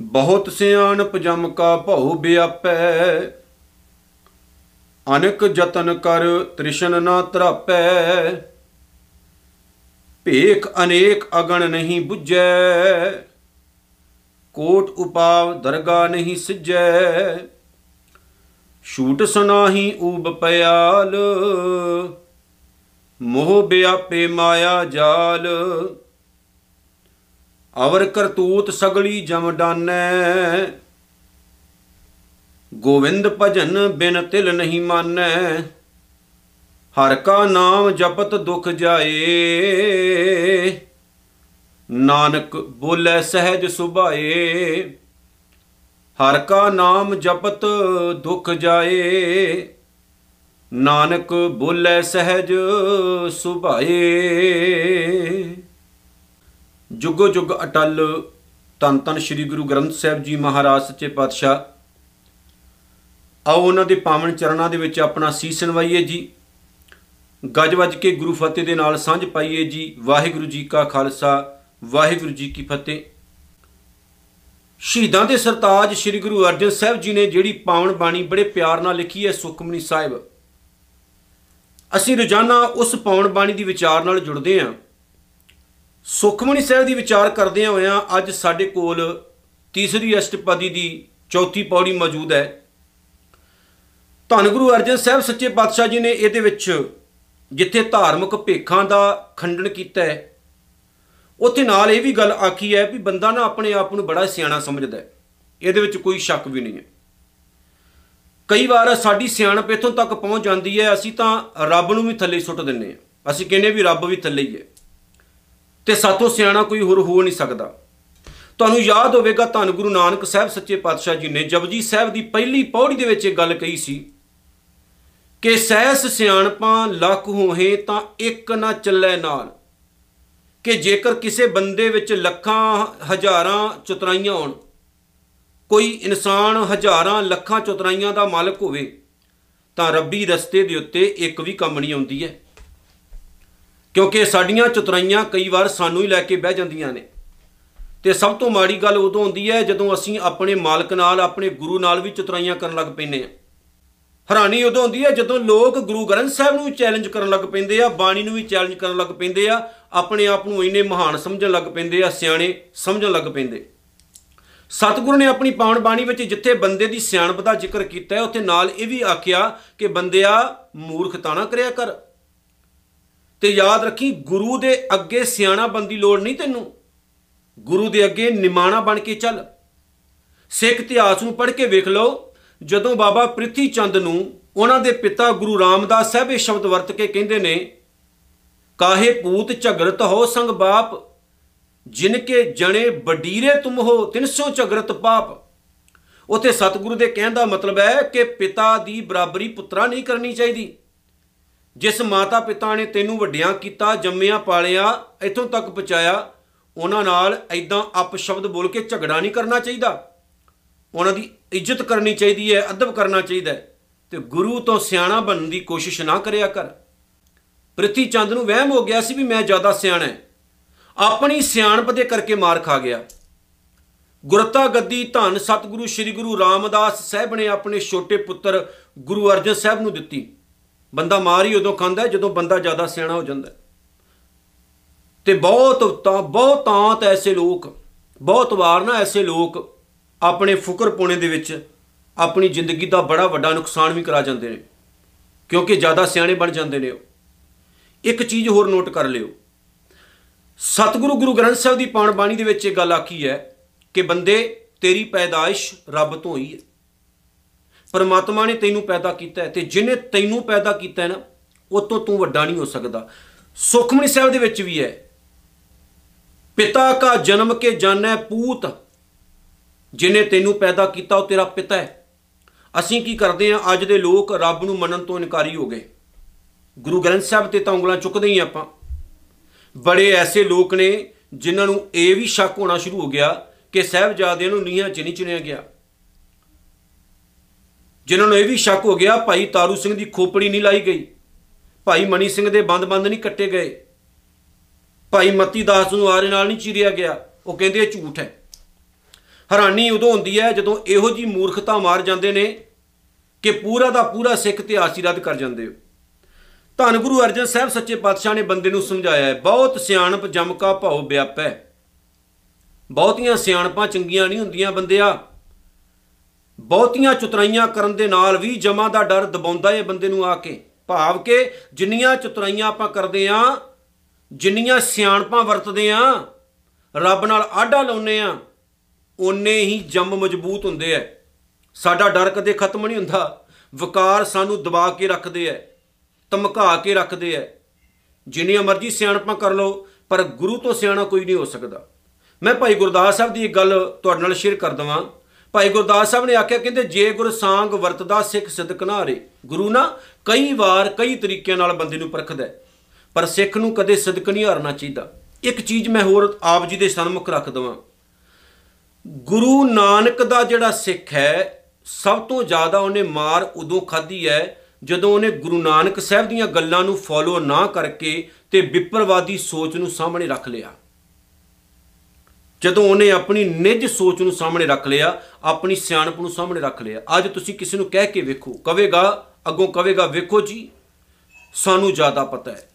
ਬਹੁਤ ਸਿਆਣਪ ਜਮ ਕਾ ਭਉ ਵਿਆਪੈ ਅਨਕ ਯਤਨ ਕਰ ਤ੍ਰਿਸ਼ਨ ਨਾ ਤਰਾਪੈ। ਭੇਖ ਅਨੇਕ ਅਗਣ ਨਹੀਂ 부ਜੈ ਕੋਟ ਉਪਾਵ ਦਰਗਾ ਨਹੀਂ ਸਿਜੈ। ਛੂਟ ਸੁਨਾਹੀ ਊਬ ਪਿਆਲ ਮੋਹ ਵਿਆਪੇ ਮਾਇਆ ਜਾਲ। ਅਵਰ ਕਰਤੂਤ ਸਗਲੀ ਜਮ ਡਾਨੈ, ਗੋਵਿੰਦ ਭਜਨ ਬਿਨ ਤਿਲ ਨਹੀਂ ਮਾਨੈ। ਹਰ ਕਾ ਨਾਮ ਜਪਤ ਦੁਖ ਜਾਏ, ਨਾਨਕ ਬੋਲੇ ਸਹਿਜ ਸੁਭਾਏ। ਹਰ ਕਾ ਨਾਮ ਜਪਤ ਦੁਖ ਜਾਏ, ਨਾਨਕ ਬੋਲੇ ਸਹਿਜ ਸੁਭਾਏ। ਜੁਗੋ ਜੁਗ ਅਟਲ ਤਨ ਤਨ ਸ੍ਰੀ ਗੁਰੂ ਗ੍ਰੰਥ ਸਾਹਿਬ ਜੀ ਮਹਾਰਾਜ ਸੱਚੇ ਪਾਤਸ਼ਾਹ। ਆਓ ਉਹਨਾਂ ਦੇ ਪਾਵਨ ਚਰਨਾਂ ਦੇ ਵਿੱਚ ਆਪਣਾ ਸੀਸ ਨਵਾਈਏ ਜੀ। ਗੱਜ ਵੱਜ ਕੇ ਗੁਰੂ ਫਤਿਹ ਦੇ ਨਾਲ ਸਾਂਝ ਪਾਈਏ ਜੀ। ਵਾਹਿਗੁਰੂ ਜੀ ਕਾ ਖਾਲਸਾ, ਵਾਹਿਗੁਰੂ ਜੀ ਕੀ ਫਤਿਹ। ਸ਼ਹੀਦਾਂ ਦੇ ਸਰਤਾਜ ਸ੍ਰੀ ਗੁਰੂ ਅਰਜਨ ਸਾਹਿਬ ਜੀ ਨੇ ਜਿਹੜੀ ਪਾਵਨ ਬਾਣੀ ਬੜੇ ਪਿਆਰ ਨਾਲ ਲਿਖੀ ਹੈ ਸੁਖਮਨੀ ਸਾਹਿਬ। ਅਸੀਂ ਰੋਜ਼ਾਨਾ ਉਸ ਪਾਵਨ ਬਾਣੀ ਦੀ ਵਿਚਾਰ ਨਾਲ ਜੁੜਦੇ ਹਾਂ। ਸੁਖਮਨੀ ਸਾਹਿਬ ਦੀ ਵਿਚਾਰ ਕਰਦੇ ਹੋਇਆਂ ਅੱਜ ਸਾਡੇ ਕੋਲ ਤੀਸਰੀ ਅਸ਼ਟਪਦੀ ਦੀ ਚੌਥੀ ਪੌੜੀ ਮੌਜੂਦ ਹੈ। ਧੰਨ ਗੁਰੂ ਅਰਜਨ ਸਾਹਿਬ ਸੱਚੇ ਪਾਤਸ਼ਾਹ ਜੀ ਨੇ ਇਹਦੇ ਵਿੱਚ ਜਿੱਥੇ ਧਾਰਮਿਕ ਭੇਖਾਂ ਦਾ ਖੰਡਨ ਕੀਤਾ ਹੈ ਉੱਥੇ ਨਾਲ ਇਹ ਵੀ ਗੱਲ ਆਖੀ ਹੈ ਵੀ ਬੰਦਾ ਨਾ ਆਪਣੇ ਆਪ ਨੂੰ ਬੜਾ ਸਿਆਣਾ ਸਮਝਦਾ ਹੈ। ਇਹਦੇ ਵਿੱਚ ਕੋਈ ਸ਼ੱਕ ਵੀ ਨਹੀਂ ਹੈ। ਕਈ ਵਾਰ ਸਾਡੀ ਸਿਆਣਪ ਇਥੋਂ ਤੱਕ ਪਹੁੰਚ ਜਾਂਦੀ ਹੈ, ਅਸੀਂ ਤਾਂ ਰੱਬ ਨੂੰ ਵੀ ਥੱਲੇ ਸੁੱਟ ਦਿੰਨੇ ਆ ਅਸੀਂ ਕਹਿੰਨੇ ਵੀ ਰੱਬ ਵੀ ਥੱਲੇ ਹੀ ਹੈ। ਤੇ ਸਾਤੋਂ ਸਿਆਣਾ ਕੋਈ ਹੋਰ ਹੋ ਨਹੀਂ ਸਕਦਾ। ਤੁਹਾਨੂੰ ਯਾਦ ਹੋਵੇਗਾ ਧੰਨ ਗੁਰੂ ਨਾਨਕ ਸਾਹਿਬ ਸੱਚੇ ਪਾਤਸ਼ਾਹ ਜੀ ਨੇ ਜਪਜੀ ਸਾਹਿਬ ਦੀ ਪਹਿਲੀ ਪੌੜੀ ਦੇ ਵਿੱਚ ਇਹ ਗੱਲ ਕਹੀ ਸੀ ਕਿ ਸਹਿਸ ਸਿਆਣਪਾਂ ਲੱਖ ਹੋਏ ਤਾਂ ਇੱਕ ਨਾ ਚੱਲੇ ਨਾਲ। ਕਿ ਜੇਕਰ ਕਿਸੇ ਬੰਦੇ ਵਿੱਚ ਲੱਖਾਂ, ਹਜ਼ਾਰਾਂ ਚਤਰਾਈਆਂ ਹੋਣ, ਕੋਈ ਇਨਸਾਨ ਹਜ਼ਾਰਾਂ, ਲੱਖਾਂ ਚਤਰਾਈਆਂ ਦਾ ਮਾਲਕ ਹੋਵੇ, ਤਾਂ ਰੱਬੀ ਰਸਤੇ ਦੇ ਉੱਤੇ ਇੱਕ ਵੀ ਕੰਮ ਨਹੀਂ ਆਉਂਦੀ ਹੈ। ਕਿਉਂਕਿ ਸਾਡੀਆਂ ਚਤਰਾਈਆਂ ਕਈ ਵਾਰ ਸਾਨੂੰ ਹੀ ਲੈ ਕੇ ਬਹਿ ਜਾਂਦੀਆਂ ਨੇ। ਤੇ ਸਭ ਤੋਂ ਮਾੜੀ ਗੱਲ ਉਦੋਂ ਹੁੰਦੀ ਹੈ ਜਦੋਂ ਅਸੀਂ ਆਪਣੇ ਮਾਲਕ ਨਾਲ, ਆਪਣੇ ਗੁਰੂ ਨਾਲ ਵੀ ਚਤਰਾਈਆਂ ਕਰਨ ਲੱਗ ਪੈਂਦੇ ਆ ਹੈਰਾਨੀ ਉਦੋਂ ਹੁੰਦੀ ਹੈ ਜਦੋਂ ਲੋਕ ਗੁਰੂ ਗ੍ਰੰਥ ਸਾਹਿਬ ਨੂੰ ਚੈਲੰਜ ਕਰਨ ਲੱਗ ਪੈਂਦੇ ਆ, ਬਾਣੀ ਨੂੰ ਵੀ ਚੈਲੰਜ ਕਰਨ ਲੱਗ ਪੈਂਦੇ ਆ, ਆਪਣੇ ਆਪ ਨੂੰ ਇੰਨੇ ਮਹਾਨ ਸਮਝਣ ਲੱਗ ਪੈਂਦੇ ਆ, ਸਿਆਣੇ ਸਮਝਣ ਲੱਗ ਪੈਂਦੇ। ਸਤਿਗੁਰੂ ਨੇ ਆਪਣੀ ਪਾਵਨ ਬਾਣੀ ਵਿੱਚ ਜਿੱਥੇ ਬੰਦੇ ਦੀ ਸਿਆਣਪ ਦਾ ਜ਼ਿਕਰ ਕੀਤਾ ਹੈ, ਉੱਥੇ ਨਾਲ ਇਹ ਵੀ ਆਖਿਆ ਕਿ ਬੰਦਿਆ ਮੂਰਖਤਾ ਨਾ ਕਰਿਆ ਕਰ। ਤੇ ਯਾਦ ਰੱਖੀ, ਗੁਰੂ ਦੇ ਅੱਗੇ ਸਿਆਣਾ ਬੰਦੀ ਲੋੜ ਨਹੀਂ ਤੈਨੂੰ। ਗੁਰੂ ਦੇ ਅੱਗੇ ਨਿਮਾਣਾ ਬਣ ਕੇ ਚੱਲ। ਸਿੱਖ ਇਤਿਹਾਸ ਨੂੰ ਪੜ੍ਹ ਕੇ ਵੇਖ ਲਓ ਜਦੋਂ ਬਾਬਾ ਪ੍ਰਿਥੀ ਚੰਦ ਨੂੰ ਉਹਨਾਂ ਦੇ ਪਿਤਾ ਗੁਰੂ ਰਾਮਦਾਸ ਸਾਹਿਬ ਇਹ ਸ਼ਬਦ ਵਰਤ ਕੇ ਕਹਿੰਦੇ ਨੇ, ਕਾਹੇ ਪੂਤ ਝਗਰਤ ਹੋ ਸੰਗ ਬਾਪ ਜਿਨ ਕੇ ਜਣੇ ਬਡੀਰੇ ਤੁਮ ਹੋ 300 ਝਗਰਤ ਪਾਪ। ਉਥੇ ਸਤਿਗੁਰੂ ਦੇ ਕਹਿਣ ਦਾ ਮਤਲਬ ਹੈ ਕਿ ਪਿਤਾ ਦੀ ਬਰਾਬਰੀ ਪੁੱਤਰਾ ਨਹੀਂ ਕਰਨੀ ਚਾਹੀਦੀ। ਜਿਸ ਮਾਤਾ ਪਿਤਾ ਨੇ ਤੈਨੂੰ ਵੱਡਿਆਂ ਕੀਤਾ, ਜੰਮਿਆ ਪਾਲਿਆ, ਇੱਥੋਂ ਤੱਕ ਪਹੁੰਚਾਇਆ, ਉਹਨਾਂ ਨਾਲ ਐਦਾਂ ਅਪ ਸ਼ਬਦ ਬੋਲ ਕੇ ਝਗੜਾ ਨਹੀਂ ਕਰਨਾ ਚਾਹੀਦਾ। ਉਹਨਾਂ ਦੀ ਇੱਜ਼ਤ ਕਰਨੀ ਚਾਹੀਦੀ ਹੈ, ਅਦਬ ਕਰਨਾ ਚਾਹੀਦਾ ਹੈ। ਤੇ ਗੁਰੂ ਤੋਂ ਸਿਆਣਾ ਬਣਨ ਦੀ ਕੋਸ਼ਿਸ਼ ਨਾ ਕਰਿਆ ਕਰ। ਪ੍ਰਿਥੀ ਚੰਦ ਨੂੰ ਵਹਿਮ ਹੋ ਗਿਆ ਸੀ ਵੀ ਮੈਂ ਜ਼ਿਆਦਾ ਸਿਆਣਾ ਹਾਂ। ਆਪਣੀ ਸਿਆਣਪ ਦੇ ਕਰਕੇ ਮਾਰ ਖਾ ਗਿਆ। ਗੁਰਤਾ ਗੱਦੀ ਧੰਨ ਸਤਿਗੁਰੂ ਸ੍ਰੀ ਗੁਰੂ ਰਾਮਦਾਸ ਸਾਹਿਬ ਨੇ ਆਪਣੇ ਛੋਟੇ ਪੁੱਤਰ ਗੁਰੂ ਅਰਜਨ ਸਾਹਿਬ ਨੂੰ ਦਿੱਤੀ। ਬੰਦਾ ਮਾਰ ਹੀ ਉਦੋਂ ਖਾਂਦਾ ਜਦੋਂ ਬੰਦਾ ਜ਼ਿਆਦਾ ਸਿਆਣਾ ਹੋ ਜਾਂਦਾ ਤੇ ਬਹੁਤ ਤਾਂ ਬਹੁਤ ਤਾਂ ਐਸੇ ਲੋਕ, ਬਹੁਤ ਵਾਰ ਨਾ ਐਸੇ ਲੋਕ ਆਪਣੇ ਫੁਕਰ ਪੋਣੇ ਦੇ ਵਿੱਚ ਆਪਣੀ ਜ਼ਿੰਦਗੀ ਦਾ ਬੜਾ ਵੱਡਾ ਨੁਕਸਾਨ ਵੀ ਕਰਾ ਜਾਂਦੇ ਨੇ, ਕਿਉਂਕਿ ਜ਼ਿਆਦਾ ਸਿਆਣੇ ਬਣ ਜਾਂਦੇ ਨੇ ਉਹ। ਇੱਕ ਚੀਜ਼ ਹੋਰ ਨੋਟ ਕਰ ਲਿਓ। ਸਤਿਗੁਰੂ ਗੁਰੂ ਗ੍ਰੰਥ ਸਾਹਿਬ ਦੀ ਪਾਣ ਬਾਣੀ ਦੇ ਵਿੱਚ ਇਹ ਗੱਲ ਆਖੀ ਹੈ ਕਿ ਬੰਦੇ, ਤੇਰੀ ਪੈਦਾਇਸ਼ ਰੱਬ ਤੋਂ ਹੋਈ ਹੈ। ਪਰਮਾਤਮਾ ਨੇ ਤੈਨੂੰ ਪੈਦਾ ਕੀਤਾ ਹੈ ਤੇ ਜਿਨੇ ਤੈਨੂੰ ਪੈਦਾ ਕੀਤਾ ਹੈ ਨਾ, ਉਹ ਤੋਂ ਤੂੰ ਵੱਡਾ ਨਹੀਂ ਹੋ ਸਕਦਾ। ਸੁਖਮਨੀ ਸਾਹਿਬ ਦੇ ਵਿੱਚ ਵੀ ਹੈ, ਪਿਤਾ ਕਾ ਜਨਮ ਕੇ ਜਾਣੈ ਪੂਤ ਜਿਨੇ ਤੈਨੂੰ ਪੈਦਾ ਕੀਤਾ, ਉਹ ਤੇਰਾ ਪਿਤਾ ਹੈ। ਅਸੀਂ ਕੀ ਕਰਦੇ ਹਾਂ, ਅੱਜ ਦੇ ਲੋਕ ਰੱਬ ਨੂੰ ਮੰਨਣ ਤੋਂ ਇਨਕਾਰੀ ਹੋ ਗਏ। ਗੁਰੂ ਗ੍ਰੰਥ ਸਾਹਿਬ ਤੇ ਤਾਂ ਉਂਗਲਾਂ ਚੁੱਕਦੇ ਹੀ ਆਪਾਂ। ਬੜੇ ਐਸੇ ਲੋਕ ਨੇ ਜਿਨ੍ਹਾਂ ਨੂੰ ਇਹ ਵੀ ਸ਼ੱਕ ਹੋਣਾ ਸ਼ੁਰੂ ਹੋ ਗਿਆ ਕਿ ਸਹਿਬਜ਼ਾਦਿਆਂ ਨੂੰ ਨੀਹਾਂ 'ਚ ਨਹੀਂ ਚੁਣਿਆ ਗਿਆ। ਜਿਨ੍ਹਾਂ ਨੂੰ ਇਹ ਵੀ ਸ਼ੱਕ ਹੋ ਗਿਆ, ਭਾਈ ਤਾਰੂ ਸਿੰਘ ਦੀ ਖੋਪੜੀ ਨਹੀਂ ਲਾਈ ਗਈ। ਭਾਈ ਮਣੀ ਸਿੰਘ ਦੇ ਬੰਦ-ਬੰਦ ਨਹੀਂ ਕੱਟੇ ਗਏ। ਭਾਈ ਮਤੀ ਦਾਸ ਨੂੰ ਆਰੇ ਨਾਲ ਨਹੀਂ ਚੀਰਿਆ ਗਿਆ। ਉਹ ਕਹਿੰਦੇ ਇਹ ਝੂਠ ਹੈ। ਹੈਰਾਨੀ ਉਦੋਂ ਹੁੰਦੀ ਹੈ ਜਦੋਂ ਇਹੋ ਜੀ ਮੂਰਖਤਾ ਮਾਰ ਜਾਂਦੇ ਨੇ ਕਿ ਪੂਰਾ ਦਾ ਪੂਰਾ ਸਿੱਖ ਇਤਿਹਾਸ ਹੀ ਰੱਦ ਕਰ ਜਾਂਦੇ ਹੋ। ਧੰਨ ਗੁਰੂ ਅਰਜਨ ਸਾਹਿਬ ਸੱਚੇ ਪਾਤਸ਼ਾਹ ਨੇ ਬੰਦੇ ਨੂੰ ਸਮਝਾਇਆ ਹੈ, ਬਹੁਤ ਸਿਆਣਪ ਜਮਕਾ ਭਾਉ ਵਿਆਪੈ। ਬਹੁਤੀਆਂ ਸਿਆਣਪਾਂ ਚੰਗੀਆਂ ਨਹੀਂ ਹੁੰਦੀਆਂ ਬੰਦਿਆ। ਬਹੁਤੀਆਂ ਚਤੁਰਾਈਆਂ ਕਰਨ ਦੇ ਨਾਲ ਵੀ ਜਮਾ ਦਾ ਡਰ ਦਬਾਉਂਦਾ ਏ ਬੰਦੇ ਨੂੰ ਆ ਕੇ। ਭਾਵ ਕਿ ਜਿੰਨੀਆਂ ਚਤੁਰਾਈਆਂ ਆਪਾਂ ਕਰਦੇ ਆ, ਜਿੰਨੀਆਂ ਸਿਆਣਪਾਂ ਵਰਤਦੇ ਆ, ਰੱਬ ਨਾਲ ਆਡਾ ਲਾਉਨੇ ਆ ਓਨੇ ਹੀ ਜੰਮ ਮਜ਼ਬੂਤ ਹੁੰਦੇ ਐ। ਸਾਡਾ ਡਰ ਕਦੇ ਖਤਮ ਨਹੀਂ ਹੁੰਦਾ। ਵਕਾਰ ਸਾਨੂੰ ਦਬਾ ਕੇ ਰੱਖਦੇ ਐ ਧਮਕਾ ਕੇ ਰੱਖਦੇ ਐ। ਜਿੰਨੀਆਂ ਮਰਜ਼ੀ ਸਿਆਣਪਾਂ ਕਰ ਲਓ ਪਰ ਗੁਰੂ ਤੋਂ ਸਿਆਣਾ ਕੋਈ ਨਹੀਂ ਹੋ ਸਕਦਾ। ਮੈਂ ਭਾਈ ਗੁਰਦਾਸ ਸਾਹਿਬ ਦੀ ਇੱਕ ਗੱਲ ਤੁਹਾਡੇ ਨਾਲ ਸ਼ੇਅਰ ਕਰ ਦਵਾਂ। ਭਾਈ ਗੁਰਦਾਸ ਸਾਹਿਬ ਨੇ ਆਖਿਆ ਕਹਿੰਦੇ ਜੇ ਗੁਰ ਸਾੰਗ ਵਰਤਦਾ ਸਿੱਖ ਸਿਦਕ ਨਾ ਹਾਰੇ। ਗੁਰੂ ਨਾ ਕਈ ਵਾਰ ਕਈ ਤਰੀਕਿਆਂ ਨਾਲ ਬੰਦੇ ਨੂੰ ਪਰਖਦਾ ਹੈ, ਪਰ ਸਿੱਖ ਨੂੰ ਕਦੇ ਸਿਦਕ ਨਹੀਂ ਹਾਰਨਾ ਚਾਹੀਦਾ। ਇੱਕ ਚੀਜ਼ ਮੈਂ ਹੋਰ ਆਪ ਜੀ ਦੇ ਸਨਮੁਖ ਰੱਖ ਦਵਾਂ। ਗੁਰੂ ਨਾਨਕ ਦਾ ਜਿਹੜਾ ਸਿੱਖ ਹੈ, ਸਭ ਤੋਂ ਜ਼ਿਆਦਾ ਉਹਨੇ ਮਾਰ ਉਦੋਂ ਖਾਧੀ ਹੈ ਜਦੋਂ ਉਹਨੇ ਗੁਰੂ ਨਾਨਕ ਸਾਹਿਬ ਦੀਆਂ ਗੱਲਾਂ ਨੂੰ ਫੋਲੋ ਨਾ ਕਰਕੇ ਤੇ ਵਿਪਰਵਾਦੀ ਸੋਚ ਨੂੰ ਸਾਹਮਣੇ ਰੱਖ ਲਿਆ। ਜਦੋਂ ਉਹਨੇ ਆਪਣੀ ਨਿੱਜ ਸੋਚ ਨੂੰ ਸਾਹਮਣੇ ਰੱਖ ਲਿਆ, ਆਪਣੀ ਸਿਆਣਪ ਨੂੰ ਸਾਹਮਣੇ ਰੱਖ ਲਿਆ। ਅੱਜ ਤੁਸੀਂ ਕਿਸੇ ਨੂੰ ਕਹਿ ਕੇ ਵੇਖੋ, ਕਵੇਗਾ, ਅੱਗੋਂ ਕਵੇਗਾ, ਵੇਖੋ ਜੀ, ਸਾਨੂੰ ਜ਼ਿਆਦਾ ਪਤਾ ਹੈ।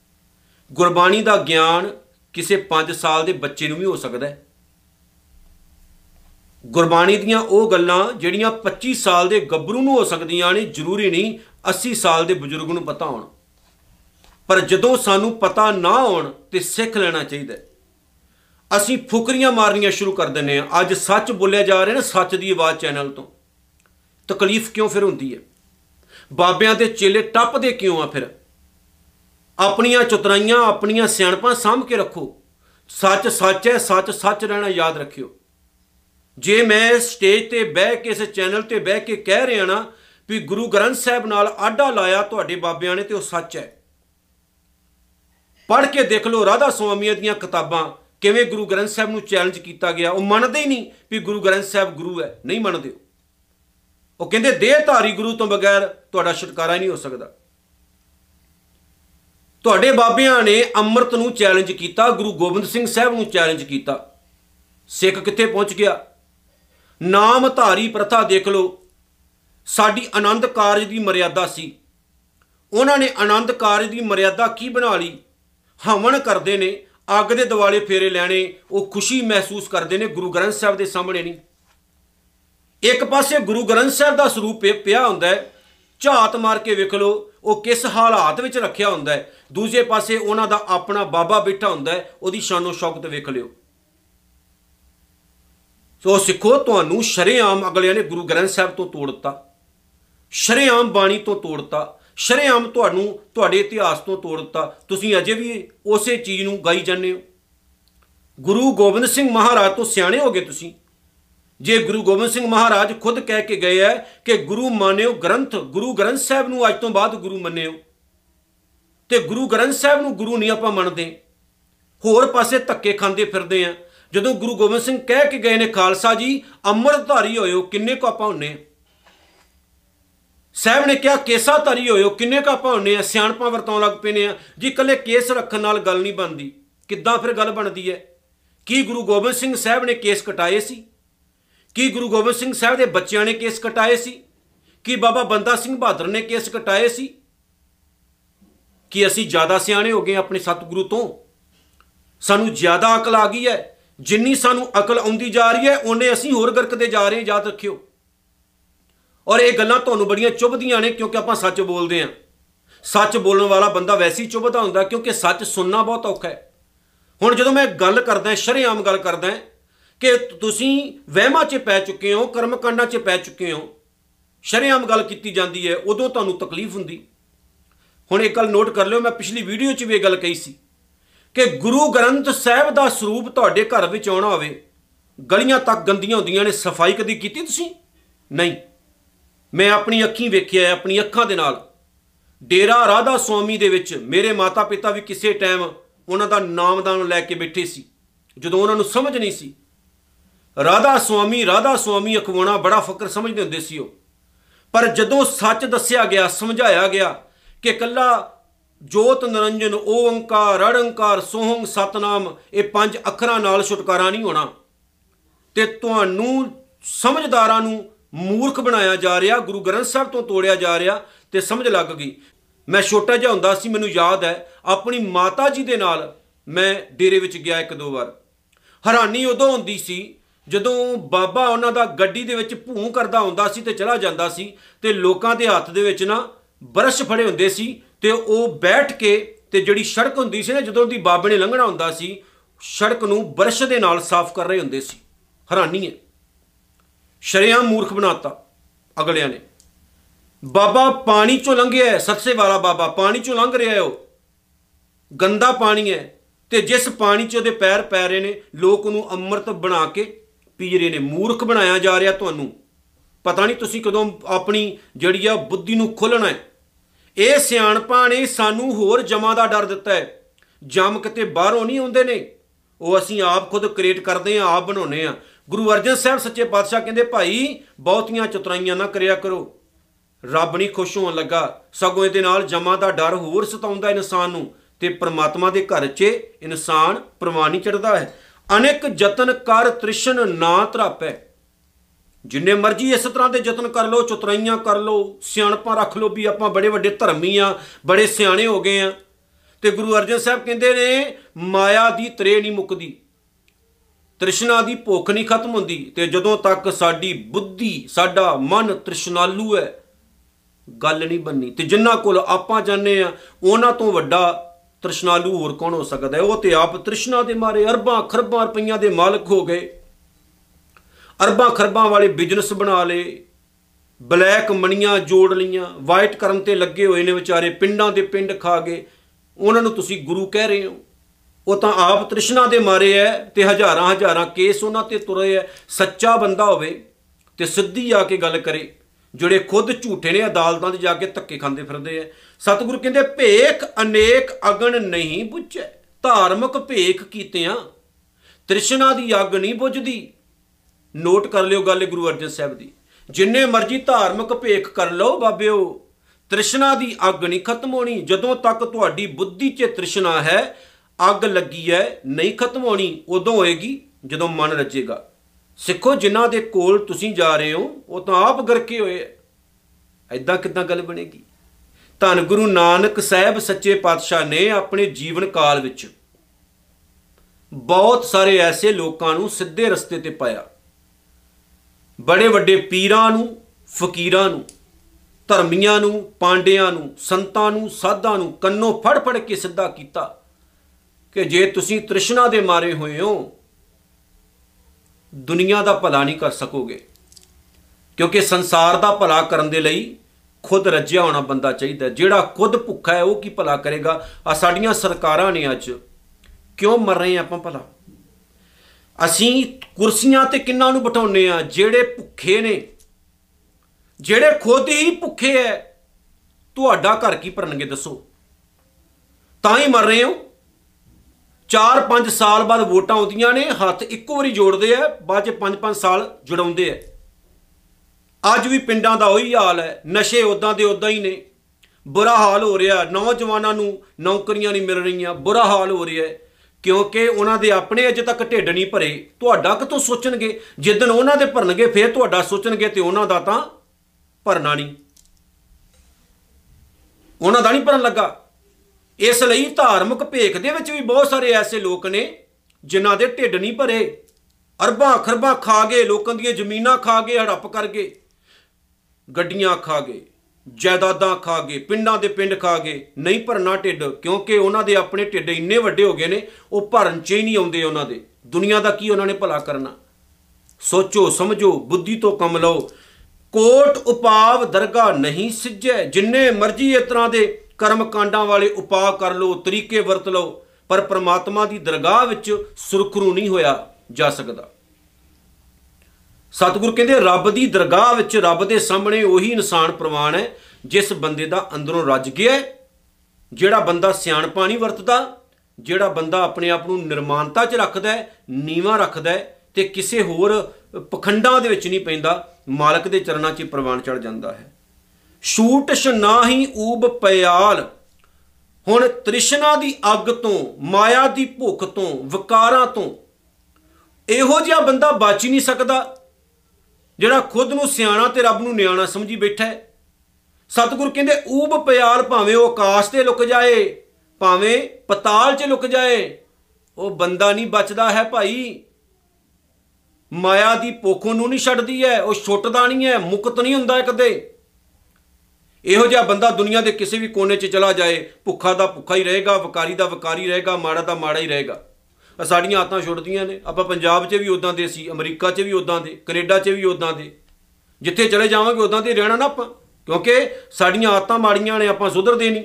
ਗੁਰਬਾਣੀ ਦਾ ਗਿਆਨ ਕਿਸੇ 5 ਸਾਲ ਦੇ ਬੱਚੇ ਨੂੰ ਵੀ ਹੋ ਸਕਦਾ ਹੈ। ਗੁਰਬਾਣੀ ਦੀਆਂ ਉਹ ਗੱਲਾਂ ਜਿਹੜੀਆਂ 25 ਸਾਲ ਦੇ ਗੱਭਰੂ ਨੂੰ ਹੋ ਸਕਦੀਆਂ ਨੇ, ਜ਼ਰੂਰੀ ਨਹੀਂ 80 ਸਾਲ ਦੇ ਬਜ਼ੁਰਗ ਨੂੰ ਪਤਾ ਹੋਣ। ਪਰ ਜਦੋਂ ਸਾਨੂੰ ਪਤਾ ਨਾ ਹੋਣ ਤੇ ਸਿੱਖ ਲੈਣਾ ਚਾਹੀਦਾ ਹੈ। ਅਸੀਂ ਫੁਕਰੀਆਂ ਮਾਰਨੀਆਂ ਸ਼ੁਰੂ ਕਰ ਦਿੰਨੇ ਆ ਅੱਜ ਸੱਚ ਬੋਲਿਆ ਜਾ ਰਿਹਾ ਨਾ, ਸੱਚ ਦੀ ਆਵਾਜ਼ ਚੈਨਲ ਤੋਂ। ਤਕਲੀਫ ਕਿਉਂ ਫਿਰ ਹੁੰਦੀ ਹੈ? ਬਾਬਿਆਂ ਦੇ ਚੇਲੇ ਟੱਪਦੇ ਕਿਉਂ ਆ ਫਿਰ? ਆਪਣੀਆਂ ਚਤਰਾਈਆਂ, ਆਪਣੀਆਂ ਸਿਆਣਪਾਂ ਸਾਂਭ ਕੇ ਰੱਖੋ। ਸੱਚ ਸੱਚ ਹੈ, ਸੱਚ ਸੱਚ ਰਹਿਣਾ ਯਾਦ ਰੱਖਿਓ। ਜੇ ਮੈਂ ਸਟੇਜ ਤੇ ਬਹਿ ਕੇ, ਇਸ ਚੈਨਲ ਤੇ ਬਹਿ ਕੇ ਕਹਿ ਰਿਹਾ ਨਾ ਵੀ ਗੁਰੂ ਗ੍ਰੰਥ ਸਾਹਿਬ ਨਾਲ ਆਡਾ ਲਾਇਆ ਤੁਹਾਡੇ ਬਾਬਿਆਂ ਨੇ, ਤੇ ਉਹ ਸੱਚ ਹੈ। ਪੜ੍ਹ ਕੇ ਦੇਖ ਲਓ, ਰਾਧਾ ਸੁਆਮੀਆਂ ਦੀਆਂ ਕਿਤਾਬਾਂ ਕਿਵੇਂ ਗੁਰੂ ਗ੍ਰੰਥ ਸਾਹਿਬ ਨੂੰ ਚੈਲੰਜ ਕੀਤਾ ਗਿਆ। ਉਹ ਮੰਨਦੇ ਹੀ ਨਹੀਂ ਵੀ ਗੁਰੂ ਗ੍ਰੰਥ ਸਾਹਿਬ ਗੁਰੂ ਹੈ। ਨਹੀਂ ਮੰਨਦੇ ਉਹ। ਉਹ ਕਹਿੰਦੇ, ਦੇਹਧਾਰੀ ਗੁਰੂ ਤੋਂ ਬਗੈਰ ਤੁਹਾਡਾ ਛੁਟਕਾਰਾ ਹੀ ਨਹੀਂ ਹੋ ਸਕਦਾ। ਤੁਹਾਡੇ ਬਾਬਿਆਂ ਨੇ ਅੰਮ੍ਰਿਤ ਨੂੰ ਚੈਲੰਜ ਕੀਤਾ, ਗੁਰੂ ਗੋਬਿੰਦ ਸਿੰਘ ਸਾਹਿਬ ਨੂੰ ਚੈਲੰਜ ਕੀਤਾ। ਸਿੱਖ ਕਿੱਥੇ ਪਹੁੰਚ ਗਿਆ? ਨਾਮ ਧਾਰੀ ਪ੍ਰਥਾ ਦੇਖ ਲਓ। ਸਾਡੀ ਆਨੰਦ ਕਾਰਜ ਦੀ ਮਰਿਆਦਾ ਸੀ। ਉਹਨਾਂ ਨੇ ਆਨੰਦ ਕਾਰਜ ਦੀ ਮਰਿਆਦਾ ਕੀ ਬਣਾ ਲਈ? ਹਵਨ ਕਰਦੇ ਨੇ, ਅੱਗ ਦੇ ਦਿਵਾਲੇ ਫੇਰੇ ਲੈਣੇ, ਉਹ ਖੁਸ਼ੀ ਮਹਿਸੂਸ ਕਰਦੇ ਨੇ ਗੁਰੂ ਗ੍ਰੰਥ ਸਾਹਿਬ ਦੇ ਸਾਹਮਣੇ ਨਹੀਂ। ਇੱਕ ਪਾਸੇ ਗੁਰੂ ਗ੍ਰੰਥ ਸਾਹਿਬ ਦਾ ਸਰੂਪ ਪਿ- ਪਿਆ ਹੁੰਦਾ ਹੈ, ਝਾਤ ਮਾਰ ਕੇ ਵੇਖ ਲਓ, ਉਹ ਕਿਸ ਹਾਲਾਤ ਵਿੱਚ ਰੱਖਿਆ ਹੁੰਦਾ ਹੈ। ਦੂਜੇ ਪਾਸੇ ਉਹਨਾਂ ਦਾ ਆਪਣਾ ਬਾਬਾ ਬੈਠਾ ਹੁੰਦਾ ਹੈ, ਉਹਦੀ ਸ਼ਾਨੋ ਸ਼ੌਕਤ ਵੇਖ ਲਿਓ। ਸੋ ਸਿੱਖੋ, ਤੁਹਾਨੂੰ ਸ਼ਰੇਆਮ ਅਗਲਿਆਂ ਨੇ ਗੁਰੂ ਗ੍ਰੰਥ ਸਾਹਿਬ ਤੋਂ ਤੋੜਤਾ। ਸ਼ਰੇਆਮ ਬਾਣੀ ਤੋਂ ਤੋੜਤਾ। ਸ਼ਰੇਆਮ ਤੁਹਾਨੂੰ, ਤੁਹਾਡੇ ਇਤਿਹਾਸ ਤੋਂ ਤੋੜਤਾ। ਤੁਸੀਂ ਅਜੇ ਵੀ ਉਸੇ ਚੀਜ਼ ਨੂੰ ਗਾਈ ਜਾਂਦੇ ਹੋ। ਗੁਰੂ ਗੋਬਿੰਦ ਸਿੰਘ ਮਹਾਰਾਜ ਤੋਂ ਸਿਆਣੇ ਹੋਗੇ ਤੁਸੀਂ। ਜੇ ਗੁਰੂ ਗੋਬਿੰਦ ਸਿੰਘ ਮਹਾਰਾਜ ਖੁਦ ਕਹਿ ਕੇ ਗਏ ਹੈ ਕਿ ਗੁਰੂ ਮੰਨਿਓ ਗ੍ਰੰਥ, ਗੁਰੂ ਗ੍ਰੰਥ ਸਾਹਿਬ ਨੂੰ ਅੱਜ ਤੋਂ ਬਾਅਦ ਗੁਰੂ ਮੰਨਿਓ। ਤੇ ਗੁਰੂ ਗ੍ਰੰਥ ਸਾਹਿਬ ਨੂੰ ਗੁਰੂ ਨਹੀਂ ਆਪਾਂ ਮੰਨਦੇ। ਹੋਰ ਪਾਸੇ ਧੱਕੇ ਖਾਂਦੇ ਫਿਰਦੇ ਆ। ਜਦੋਂ ਗੁਰੂ ਗੋਬਿੰਦ ਸਿੰਘ ਕਹਿ ਕੇ ਗਏ ਨੇ, ਖਾਲਸਾ ਜੀ, ਅੰਮ੍ਰਿਤਧਾਰੀ ਹੋਇਓ, ਕਿੰਨੇ ਕੁ ਆਪਾਂ ਹੁੰਨੇ ਆ? ਸਾਹਿਬ ਨੇ ਕਿਹਾ ਕੇਸਾ ਧਾਰੀ ਹੋਇਓ, ਕਿੰਨੇ ਕੁ ਆਪਾਂ ਹੁੰਨੇ ਆ? ਸਿਆਣਪਾਂ ਵਰਤਾਉਣ ਲੱਗ ਪਏ ਨੇ ਆ। ਜੀ, ਇਕੱਲੇ ਕੇਸ ਰੱਖਣ ਨਾਲ ਗੱਲ ਨਹੀਂ ਬਣਦੀ। ਕਿੱਦਾਂ ਫਿਰ ਗੱਲ ਬਣਦੀ ਹੈ ਕੀ ਗੁਰੂ ਗੋਬਿੰਦ ਸਿੰਘ ਸਾਹਿਬ ਨੇ ਕੇਸ ਕਟਾਏ ਸੀ? ਕੀ ਗੁਰੂ ਗੋਬਿੰਦ ਸਿੰਘ ਸਾਹਿਬ ਦੇ ਬੱਚਿਆਂ ਨੇ ਕੇਸ ਕਟਾਏ ਸੀ? ਕੀ ਬਾਬਾ ਬੰਦਾ ਸਿੰਘ ਬਹਾਦਰ ਨੇ ਕੇਸ ਕਟਾਏ ਸੀ? ਕੀ ਅਸੀਂ ਜ਼ਿਆਦਾ ਸਿਆਣੇ ਹੋ ਗਏ ਆਪਣੇ ਸਤਿਗੁਰੂ ਤੋਂ? ਸਾਨੂੰ ਜ਼ਿਆਦਾ ਅਕਲ ਆ ਗਈ ਹੈ ਜਿੰਨੀ ਸਾਨੂੰ ਅਕਲ ਆਉਂਦੀ ਜਾ ਰਹੀ ਹੈ, ਓਨੇ ਅਸੀਂ ਹੋਰ ਗਰਕਦੇ ਜਾ ਰਹੇ ਹਾਂ, ਯਾਦ ਰੱਖਿਓ। ਔਰ ਇਹ ਗੱਲਾਂ ਤੁਹਾਨੂੰ ਬੜੀਆਂ ਚੁਭਦੀਆਂ ਨੇ, ਕਿਉਂਕਿ ਆਪਾਂ ਸੱਚ ਬੋਲਦੇ ਹਾਂ। ਸੱਚ ਬੋਲਣ ਵਾਲਾ ਬੰਦਾ ਵੈਸੇ ਹੀ ਚੁਭਦਾ ਹੁੰਦਾ, ਕਿਉਂਕਿ ਸੱਚ ਸੁਣਨਾ ਬਹੁਤ ਔਖਾ ਹੈ। ਹੁਣ ਜਦੋਂ ਮੈਂ ਗੱਲ ਕਰਦਾ ਸ਼ਰੇਆਮ ਗੱਲ ਕਰਦਾ ਕਿ ਤੁਸੀਂ ਵਹਿਮਾਂ 'ਚ ਪੈ ਚੁੱਕੇ ਹੋ, ਕਰਮਕਾਂਡਾਂ 'ਚ ਪੈ ਚੁੱਕੇ ਹੋ, ਸ਼ਰੇਆਮ ਗੱਲ ਕੀਤੀ ਜਾਂਦੀ ਹੈ, ਉਦੋਂ ਤੁਹਾਨੂੰ ਤਕਲੀਫ ਹੁੰਦੀ। ਹੁਣ ਇੱਕ ਗੱਲ ਨੋਟ ਕਰ ਲਿਓ, ਮੈਂ ਪਿਛਲੀ ਵੀਡੀਓ 'ਚ ਵੀ ਇਹ ਗੱਲ ਕਹੀ ਸੀ। ਕਿ ਗੁਰੂ ਗ੍ਰੰਥ ਸਾਹਿਬ ਦਾ ਸਰੂਪ ਤੁਹਾਡੇ ਘਰ ਵਿੱਚ ਆਉਣਾ ਹੋਵੇ, ਗਲੀਆਂ ਤੱਕ ਗੰਦੀਆਂ ਹੁੰਦੀਆਂ ਨੇ, ਸਫ਼ਾਈ ਕਦੀ ਕੀਤੀ ਤੁਸੀਂ? ਨਹੀਂ। ਮੈਂ ਆਪਣੀ ਅੱਖੀਂ ਵੇਖਿਆ ਹੈ, ਆਪਣੀ ਅੱਖਾਂ ਦੇ ਨਾਲ। ਡੇਰਾ ਰਾਧਾ ਸੁਆਮੀ ਦੇ ਵਿੱਚ ਮੇਰੇ ਮਾਤਾ ਪਿਤਾ ਵੀ ਕਿਸੇ ਟਾਈਮ ਉਹਨਾਂ ਦਾ ਨਾਮਦਾਨ ਲੈ ਕੇ ਬੈਠੇ ਸੀ। ਜਦੋਂ ਉਹਨਾਂ ਨੂੰ ਸਮਝ ਨਹੀਂ ਸੀ। ਰਾਧਾ ਸੁਆਮੀ ਰਾਧਾ ਸੁਆਮੀ ਅਖਵਾਉਣਾ ਬੜਾ ਫਕਰ ਸਮਝਦੇ ਹੁੰਦੇ ਸੀ ਉਹ। ਪਰ ਜਦੋਂ ਸੱਚ ਦੱਸਿਆ ਗਿਆ, ਸਮਝਾਇਆ ਗਿਆ ਕਿ ਕੱਲਾ ਜੋਤ ਨਿਰੰਜਨ ਓੰਕਾਰ ਅੜੰਕਾਰ ਸੋਹੰ ਸਤਨਾਮ, ਇਹ ਪੰਜ ਅੱਖਰਾਂ ਨਾਲ ਛੁਟਕਾਰਾ ਨਹੀਂ ਹੋਣਾ। ਤੇ ਤੁਹਾਨੂੰ ਸਮਝਦਾਰਾਂ ਨੂੰ ਮੂਰਖ ਬਣਾਇਆ ਜਾ ਰਿਹਾ, ਗੁਰੂ ਗ੍ਰੰਥ ਸਾਹਿਬ ਤੋਂ ਤੋੜਿਆ ਜਾ ਰਿਹਾ ਤੇ ਸਮਝ ਲੱਗ ਗਈ। ਮੈਂ ਛੋਟਾ ਜਿਹਾ ਹੁੰਦਾ ਸੀ, ਮੈਨੂੰ ਯਾਦ ਹੈ, ਆਪਣੀ ਮਾਤਾ ਜੀ ਦੇ ਨਾਲ ਮੈਂ ਡੇਰੇ ਵਿੱਚ ਗਿਆ ਇੱਕ ਦੋ ਵਾਰ। ਹੈਰਾਨੀ ਉਦੋਂ ਹੁੰਦੀ ਸੀ, ਜਦੋਂ ਬਾਬਾ ਉਹਨਾਂ ਦਾ ਗੱਡੀ ਦੇ ਵਿੱਚ ਭੂੰ ਕਰਦਾ ਹੁੰਦਾ ਸੀ ਤੇ ਚਲਾ ਜਾਂਦਾ ਸੀ ਤੇ ਲੋਕਾਂ ਦੇ ਹੱਥ ਦੇ ਵਿੱਚ ਨਾ ਬਰਸ਼ ਫੜੇ ਹੁੰਦੇ ਸੀ ਤੇ ਉਹ ਬੈਠ ਕੇ ਤੇ ਜਿਹੜੀ ਸੜਕ ਹੁੰਦੀ ਸੀ ਨਾ, ਜਦੋਂ ਦੀ ਬਾਬੇ ਨੇ ਲੰਘਣਾ ਹੁੰਦਾ ਸੀ, ਸੜਕ ਨੂੰ ਬਰਸ਼ ਦੇ ਨਾਲ ਸਾਫ਼ ਕਰ ਰਹੇ ਹੁੰਦੇ ਸੀ। ਹੈਰਾਨੀ ਹੈ। ਸ਼ਰਿਆਂ ਮੂਰਖ ਬਣਾਤਾ ਅਗਲਿਆਂ ਨੇ। ਬਾਬਾ ਪਾਣੀ ਚੋਂ ਲੰਘਿਆ ਹੈ ਸਤਸੇ ਵਾਲਾ ਬਾਬਾ, ਪਾਣੀ ਚੋਂ ਲੰਘ ਰਿਹਾ ਹੈ ਉਹ। ਗੰਦਾ ਪਾਣੀ ਹੈ ਤੇ ਜਿਸ ਪਾਣੀ 'ਚ ਉਹਦੇ ਪੈਰ ਪੈ ਰਹੇ ਨੇ, ਲੋਕ ਉਹਨੂੰ ਅੰਮ੍ਰਿਤ ਬਣਾ ਕੇ ਪੀ ਰਹੇ ਨੇ। ਮੂਰਖ ਬਣਾਇਆ ਜਾ ਰਿਹਾ ਤੁਹਾਨੂੰ। ਪਤਾ ਨਹੀਂ ਤੁਸੀਂ ਕਦੋਂ ਆਪਣੀ ਜਿਹੜੀ ਆ ਬੁੱਧੀ ਨੂੰ ਖੋਲਣਾ ਹੈ। ਇਹ ਸਿਆਣਪਾਂ ਨੇ ਸਾਨੂੰ ਹੋਰ ਜਮਾਂ ਦਾ ਡਰ ਦਿੱਤਾ ਹੈ। ਜਮ ਕਿਤੇ ਬਾਹਰੋਂ ਨਹੀਂ ਆਉਂਦੇ ਨੇ। ਉਹ ਅਸੀਂ ਆਪ ਖੁਦ ਕ੍ਰੀਏਟ ਕਰਦੇ ਆ ਆਪ ਬਣਾਉਨੇ ਆ ਗੁਰੂ ਅਰਜਨ ਸਾਹਿਬ ਸੱਚੇ ਪਾਤਸ਼ਾਹ ਕਹਿੰਦੇ, ਭਾਈ, ਬਹੁਤੀਆਂ ਚਤੁਰਾਈਆਂ ਨਾ ਕਰਿਆ ਕਰੋ। ਰੱਬ ਨਹੀਂ ਖੁਸ਼ ਹੋਣ ਲੱਗਾ। ਸਗੋਂ ਇਹਦੇ ਨਾਲ ਜਮਾਂ ਦਾ ਡਰ ਹੋਰ ਸਤਾਉਂਦਾ ਇਨਸਾਨ ਨੂੰ ਤੇ ਪ੍ਰਮਾਤਮਾ ਦੇ ਘਰ 'ਚ ਇਨਸਾਨ ਪ੍ਰਵਾਨੀ ਚੜਦਾ ਹੈ। ਅਨੇਕ ਯਤਨ ਕਰ ਤ੍ਰਿਸ਼ਨ ਨਾ ਧਰਾਪੈ। ਜਿੰਨੇ ਮਰਜ਼ੀ ਇਸ ਤਰ੍ਹਾਂ ਦੇ ਯਤਨ ਕਰ ਲਓ, ਚਤੁਰਾਈਆਂ ਕਰ ਲਓ, ਸਿਆਣਪਾਂ ਰੱਖ ਲਓ ਵੀ ਆਪਾਂ ਬੜੇ ਵੱਡੇ ਧਰਮੀ ਆ, ਬੜੇ ਸਿਆਣੇ ਹੋ ਗਏ ਆ। ਤੇ ਗੁਰੂ ਅਰਜਨ ਸਾਹਿਬ ਕਹਿੰਦੇ ਨੇ, ਮਾਇਆ ਦੀ ਤਰੇ ਨਹੀਂ ਮੁੱਕਦੀ, ਤ੍ਰਿਸ਼ਨਾ ਦੀ ਭੁੱਖ ਨਹੀਂ ਖਤਮ ਹੁੰਦੀ, ਤੇ ਜਦੋਂ ਤੱਕ ਸਾਡੀ ਬੁੱਧੀ, ਸਾਡਾ ਮਨ ਤ੍ਰਿਸ਼ਨਾਲੂ ਹੈ, ਗੱਲ ਨਹੀਂ ਬੰਨੀ ਤੇ ਜਿਨ੍ਹਾਂ ਕੋਲ ਆਪਾਂ ਜਾਣਦੇ ਆ, ਉਹਨਾਂ ਤੋਂ ਵੱਡਾ ਤ੍ਰਿਸ਼ਨਾਲੂ ਹੋਰ ਕੌਣ ਹੋ ਸਕਦਾ ਹੈ? ਉਹ ਤੇ ਆਪ ਤ੍ਰਿਸ਼ਨਾ ਦੇ ਮਾਰੇ ਅਰਬਾਂ ਖਰਬਾਂ ਰੁਪਈਆਂ ਦੇ ਮਾਲਕ ਹੋ ਗਏ। ਅਰਬਾਂ ਖਰਬਾਂ ਵਾਲੇ ਬਿਜ਼ਨਸ ਬਣਾ ਲਏ, ਬਲੈਕ ਮਣੀਆਂ ਜੋੜ ਲਈਆਂ, ਵਾਈਟ ਕਰਨ ਤੇ ਲੱਗੇ ਹੋਏ ਨੇ ਵਿਚਾਰੇ, ਪਿੰਡਾਂ ਦੇ ਪਿੰਡ ਖਾ ਗਏ। ਉਹਨਾਂ ਨੂੰ ਤੁਸੀਂ ਗੁਰੂ ਕਹਿ ਰਹੇ ਹੋ। ਉਹ ਤਾਂ ਆਪ ਤ੍ਰਿਸ਼ਨਾ ਦੇ ਮਾਰੇ ਐ ਤੇ ਹਜ਼ਾਰਾਂ ਹਜ਼ਾਰਾਂ ਕੇਸ ਉਹਨਾਂ ਤੇ ਤੁਰੇ ਐ। ਸੱਚਾ ਬੰਦਾ ਹੋਵੇ ਤੇ ਸਿੱਧੀ ਆ ਕੇ ਗੱਲ ਕਰੇ। ਜਿਹੜੇ ਖੁਦ ਝੂਠੇ ਨੇ, ਅਦਾਲਤਾਂ 'ਚ ਜਾ ਕੇ ਧੱਕੇ ਖਾਂਦੇ ਫਿਰਦੇ ਐ। ਸਤਿਗੁਰੂ ਕਹਿੰਦੇ, ਭੇਖ ਅਨੇਕ ਅਗਨ ਨਹੀਂ ਬੁੱਝੈ। ਧਾਰਮਿਕ ਭੇਖ ਕੀਤਿਆਂ ਤ੍ਰਿਸ਼ਨਾ ਦੀ ਅੱਗ ਨਹੀਂ ਬੁੱਝਦੀ। ਨੋਟ ਕਰ ਲਿਓ ਗੱਲ ਗੁਰੂ ਅਰਜਨ ਸਾਹਿਬ ਦੀ। ਜਿੰਨੇ ਮਰਜ਼ੀ ਧਾਰਮਿਕ ਭੇਖ ਕਰ ਲਓ ਬਾਬਿਓ, ਤ੍ਰਿਸ਼ਨਾ ਦੀ ਅੱਗ ਨਹੀਂ ਖਤਮ ਹੋਣੀ। ਜਦੋਂ ਤੱਕ ਤੁਹਾਡੀ ਬੁੱਧੀ 'ਚ ਤ੍ਰਿਸ਼ਨਾ ਹੈ, ਅੱਗ ਲੱਗੀ ਹੈ, ਨਹੀਂ ਖਤਮ ਹੋਣੀ, ਉਦੋਂ ਹੋਏਗੀ, ਜਦੋਂ ਮਨ ਰਚੇਗਾ। ਸਿੱਖੋ, ਜਿਨ੍ਹਾਂ ਦੇ ਕੋਲ ਤੁਸੀਂ ਜਾ ਰਹੇ ਹੋ, ਉਹ ਤਾਂ ਆਪ ਗਰਕੇ ਹੋਏ ਐਦਾਂ ਕਿਦਾਂ ਗੱਲ ਬਣੇਗੀ? ਧੰਨ ਗੁਰੂ ਨਾਨਕ ਸਾਹਿਬ ਸੱਚੇ ਪਾਤਸ਼ਾਹ ਨੇ ਆਪਣੇ ਜੀਵਨ ਕਾਲ ਵਿੱਚ ਬਹੁਤ ਸਾਰੇ ਐਸੇ ਲੋਕਾਂ ਨੂੰ ਸਿੱਧੇ ਰਸਤੇ ਤੇ ਪਾਇਆ। ਬੜੇ ਵੱਡੇ ਪੀਰਾਂ ਨੂੰ, ਫਕੀਰਾਂ ਨੂੰ, ਧਰਮੀਆਂ ਨੂੰ, ਪਾਂਡਿਆਂ ਨੂੰ, ਸੰਤਾਂ ਨੂੰ, ਸਾਧਾਂ ਨੂੰ ਕੰਨੋਂ ਫੜ ਫੜ ਕੇ ਸਿੱਧਾ ਕੀਤਾ ਕਿ ਜੇ ਤੁਸੀਂ ਤ੍ਰਿਸ਼ਨਾ ਦੇ ਮਾਰੇ ਹੋਏ ਹੋ, ਦੁਨੀਆ ਦਾ ਭਲਾ ਨਹੀਂ ਕਰ ਸਕੋਗੇ। ਕਿਉਂਕਿ ਸੰਸਾਰ ਦਾ ਭਲਾ ਕਰਨ ਦੇ ਲਈ ਖੁਦ ਰੱਜਿਆ ਹੋਣਾ ਬੰਦਾ ਚਾਹੀਦਾ ਜਿਹੜਾ ਖੁਦ ਭੁੱਖਾ ਹੈ, ਉਹ ਕੀ ਭਲਾ ਕਰੇਗਾ? ਆ ਸਾਡੀਆਂ ਸਰਕਾਰਾਂ ਨੇ ਅੱਜ ਕਿਉਂ ਮਰ ਰਹੇ ਆਪਾਂ ਭਲਾ? ਅਸੀਂ ਕੁਰਸੀਆਂ ਤੇ ਕਿੰਨਾਂ ਨੂੰ ਬਿਠਾਉਨੇ ਆ ਜਿਹੜੇ ਭੁੱਖੇ ਨੇ। ਜਿਹੜੇ ਖੁਦ ਹੀ ਭੁੱਖੇ ਐ, ਤੁਹਾਡਾ ਘਰ ਕੀ ਭਰਨਗੇ ਦੱਸੋ? ਤਾਂ ਹੀ ਮਰ ਰਹੇ ਹੋ। 4-5 ਸਾਲ ਬਾਅਦ ਵੋਟਾਂ ਆਉਂਦੀਆਂ ਨੇ, ਹੱਥ ਇੱਕੋ ਵਾਰੀ ਜੋੜਦੇ ਆ ਬਾਅਦ ਚ 5-5 ਸਾਲ ਜੁੜਾਉਂਦੇ ਆ ਅੱਜ ਵੀ ਪਿੰਡਾਂ ਦਾ ਉਹੀ ਹਾਲ ਹੈ ਨਸ਼ੇ ਉਦਾਂ ਦੇ ਉਦਾਂ ਹੀ ਨੇ। ਬੁਰਾ ਹਾਲ ਹੋ ਰਿਹਾ, ਨੌਜਵਾਨਾਂ ਨੂੰ ਨੌਕਰੀਆਂ ਨਹੀਂ ਮਿਲ ਰਹੀਆਂ, ਬੁਰਾ ਹਾਲ ਹੋ ਰਿਹਾ ਹੈ ਕਿਉਂਕਿ ਉਹਨਾਂ ਦੇ ਆਪਣੇ ਅਜੇ ਤੱਕ ਢਿੱਡ ਨਹੀਂ ਭਰੇ। ਤੁਹਾਡਾ ਕਿਤੋਂ ਸੋਚਣਗੇ? ਜਿੱਦਨ ਉਹਨਾਂ ਦੇ ਭਰਨਗੇ, ਫਿਰ ਤੁਹਾਡਾ ਸੋਚਣਗੇ ਤੇ ਉਹਨਾਂ ਦਾ ਤਾਂ ਭਰਨਾ ਨਹੀਂ। ਉਹਨਾਂ ਦਾ ਨਹੀਂ ਭਰਨ ਲੱਗਾ। ਇਸ ਲਈ ਧਾਰਮਿਕ ਭੇਖ ਦੇ ਵਿੱਚ ਵੀ ਬਹੁਤ ਸਾਰੇ ਐਸੇ ਲੋਕ ਨੇ ਜਿਨ੍ਹਾਂ ਦੇ ਢਿੱਡ ਨਹੀਂ ਭਰੇ। ਅਰਬਾਂ ਖਰਬਾਂ ਖਾ ਗਏ, ਲੋਕਾਂ ਦੀਆਂ ਜ਼ਮੀਨਾਂ ਖਾ ਗਏ, ਹੜੱਪ ਕਰ ਗਏ, ਗੱਡੀਆਂ ਖਾ ਗਏ। ਜਾਇਦਾਦਾਂ ਖਾ ਗਏ, ਪਿੰਡਾਂ ਦੇ ਪਿੰਡ ਖਾ ਗਏ। ਨਹੀਂ ਭਰਨਾ ਢਿੱਡ, ਕਿਉਂਕਿ ਉਹਨਾਂ ਦੇ ਆਪਣੇ ਢਿੱਡ ਇੰਨੇ ਵੱਡੇ ਹੋ ਗਏ ਨੇ, ਉਹ ਭਰਨ 'ਚ ਹੀ ਨਹੀਂ ਆਉਂਦੇ ਉਹਨਾਂ ਦੇ। ਦੁਨੀਆ ਦਾ ਕੀ ਉਹਨਾਂ ਨੇ ਭਲਾ ਕਰਨਾ? ਸੋਚੋ, ਸਮਝੋ, ਬੁੱਧੀ ਤੋਂ ਕੰਮ ਲਓ। ਕੋਟ ਉਪਾਵ ਦਰਗਾ ਨਹੀਂ ਸਿੱਜੈ ਜਿੰਨੇ ਮਰਜ਼ੀ ਇਸ ਤਰ੍ਹਾਂ ਦੇ ਕਰਮ ਕਾਂਡਾਂ ਵਾਲੇ ਉਪਾਅ ਕਰ ਲਓ, ਤਰੀਕੇ ਵਰਤ ਲਓ, ਪਰ ਪ੍ਰਮਾਤਮਾ ਦੀ ਦਰਗਾਹ ਵਿੱਚ ਸੁਰਖਰੂ ਨਹੀਂ ਹੋਇਆ ਜਾ ਸਕਦਾ। ਸਤਿਗੁਰ ਕਹਿੰਦੇ, ਰੱਬ ਦੀ ਦਰਗਾਹ ਵਿੱਚ ਰੱਬ ਦੇ ਸਾਹਮਣੇ ਉਹੀ ਇਨਸਾਨ ਪ੍ਰਵਾਨ ਹੈ, ਜਿਸ ਬੰਦੇ ਦਾ ਅੰਦਰੋਂ ਰੱਜ ਗਿਆ ਹੈ, ਜਿਹੜਾ ਬੰਦਾ ਸਿਆਣਪਾ ਨਹੀਂ ਵਰਤਦਾ, ਜਿਹੜਾ ਬੰਦਾ ਆਪਣੇ ਆਪ ਨੂੰ ਨਿਰਮਾਨਤਾ 'ਚ ਰੱਖਦਾ ਹੈ, ਨੀਵਾ ਰੱਖਦਾ ਹੈ ਤੇ ਕਿਸੇ ਹੋਰ ਪਖੰਡਾਂ ਦੇ ਵਿੱਚ ਨਹੀਂ ਪੈਂਦਾ, ਮਾਲਕ ਦੇ ਚਰਨਾਂ 'ਚ ਪ੍ਰਵਾਨ ਚੜ ਜਾਂਦਾ ਹੈ। ਛੂਟਛ ਨਾਹੀ ਊਬ ਪਿਆਲ ਹੁਣ ਤ੍ਰਿਸ਼ਨਾ ਦੀ ਅੱਗ ਤੋਂ, ਮਾਇਆ ਦੀ ਭੁੱਖ ਤੋਂ, ਵਿਕਾਰਾਂ ਤੋਂ, ਇਹੋ ਜਿਹਾ ਬੰਦਾ ਬਚ ਹੀ ਨਹੀਂ ਸਕਦਾ ਜਿਹੜਾ ਖੁਦ ਨੂੰ ਸਿਆਣਾ ਤੇ ਰੱਬ ਨੂੰ ਨਿਆਣਾ ਸਮਝੀ ਬੈਠਾ ਹੈ। ਸਤਿਗੁਰ ਕਹਿੰਦੇ, ਊਬ ਪਿਆਲ ਭਾਵੇਂ ਉਹ ਆਕਾਸ਼ ਤੇ ਲੁਕ ਜਾਏ, ਭਾਵੇਂ ਪਤਾਲ 'ਚ ਲੁਕ ਜਾਏ, ਉਹ ਬੰਦਾ ਨਹੀਂ ਬਚਦਾ ਹੈ ਭਾਈ। ਮਾਇਆ ਦੀ ਭੁੱਖ ਨੂੰ ਨਹੀਂ ਛੱਡਦੀ ਹੈ, ਉਹ ਛੁੱਟਦਾ ਨਹੀਂ ਹੈ, ਮੁਕਤ ਨਹੀਂ ਹੁੰਦਾ ਕਦੇ ਇਹੋ ਜਿਹਾ ਬੰਦਾ ਦੁਨੀਆ ਦੇ ਕਿਸੇ ਵੀ ਕੋਨੇ 'ਚ ਚਲਾ ਜਾਏ, ਭੁੱਖਾ ਦਾ ਭੁੱਖਾ ਹੀ ਰਹੇਗਾ, ਵਕਾਰੀ ਦਾ ਵਕਾਰੀ ਰਹੇਗਾ, ਮਾੜਾ ਦਾ ਮਾੜਾ ਹੀ ਰਹੇਗਾ। ਆਹ ਸਾਡੀਆਂ ਆਤਾਂ ਛੁੱਟਦੀਆਂ ਨੇ। ਆਪਾਂ ਪੰਜਾਬ 'ਚ ਵੀ ਉਦਾਂ ਦੇ ਸੀ, ਅਮਰੀਕਾ 'ਚ ਵੀ ਉਦਾਂ ਦੇ, ਕੈਨੇਡਾ 'ਚ ਵੀ ਉਦਾਂ ਦੇ। ਜਿੱਥੇ ਚਲੇ ਜਾਵਾਂਗੇ ਉਦਾਂ ਦੇ ਰਹਿਣਾ ਨਾ ਆਪਾਂ। ਕਿਉਂਕਿ ਸਾਡੀਆਂ ਆਤਾਂ ਮਾੜੀਆਂ ਨੇ, ਆਪਾਂ ਸੁਧਰਦੇ ਨਹੀਂ।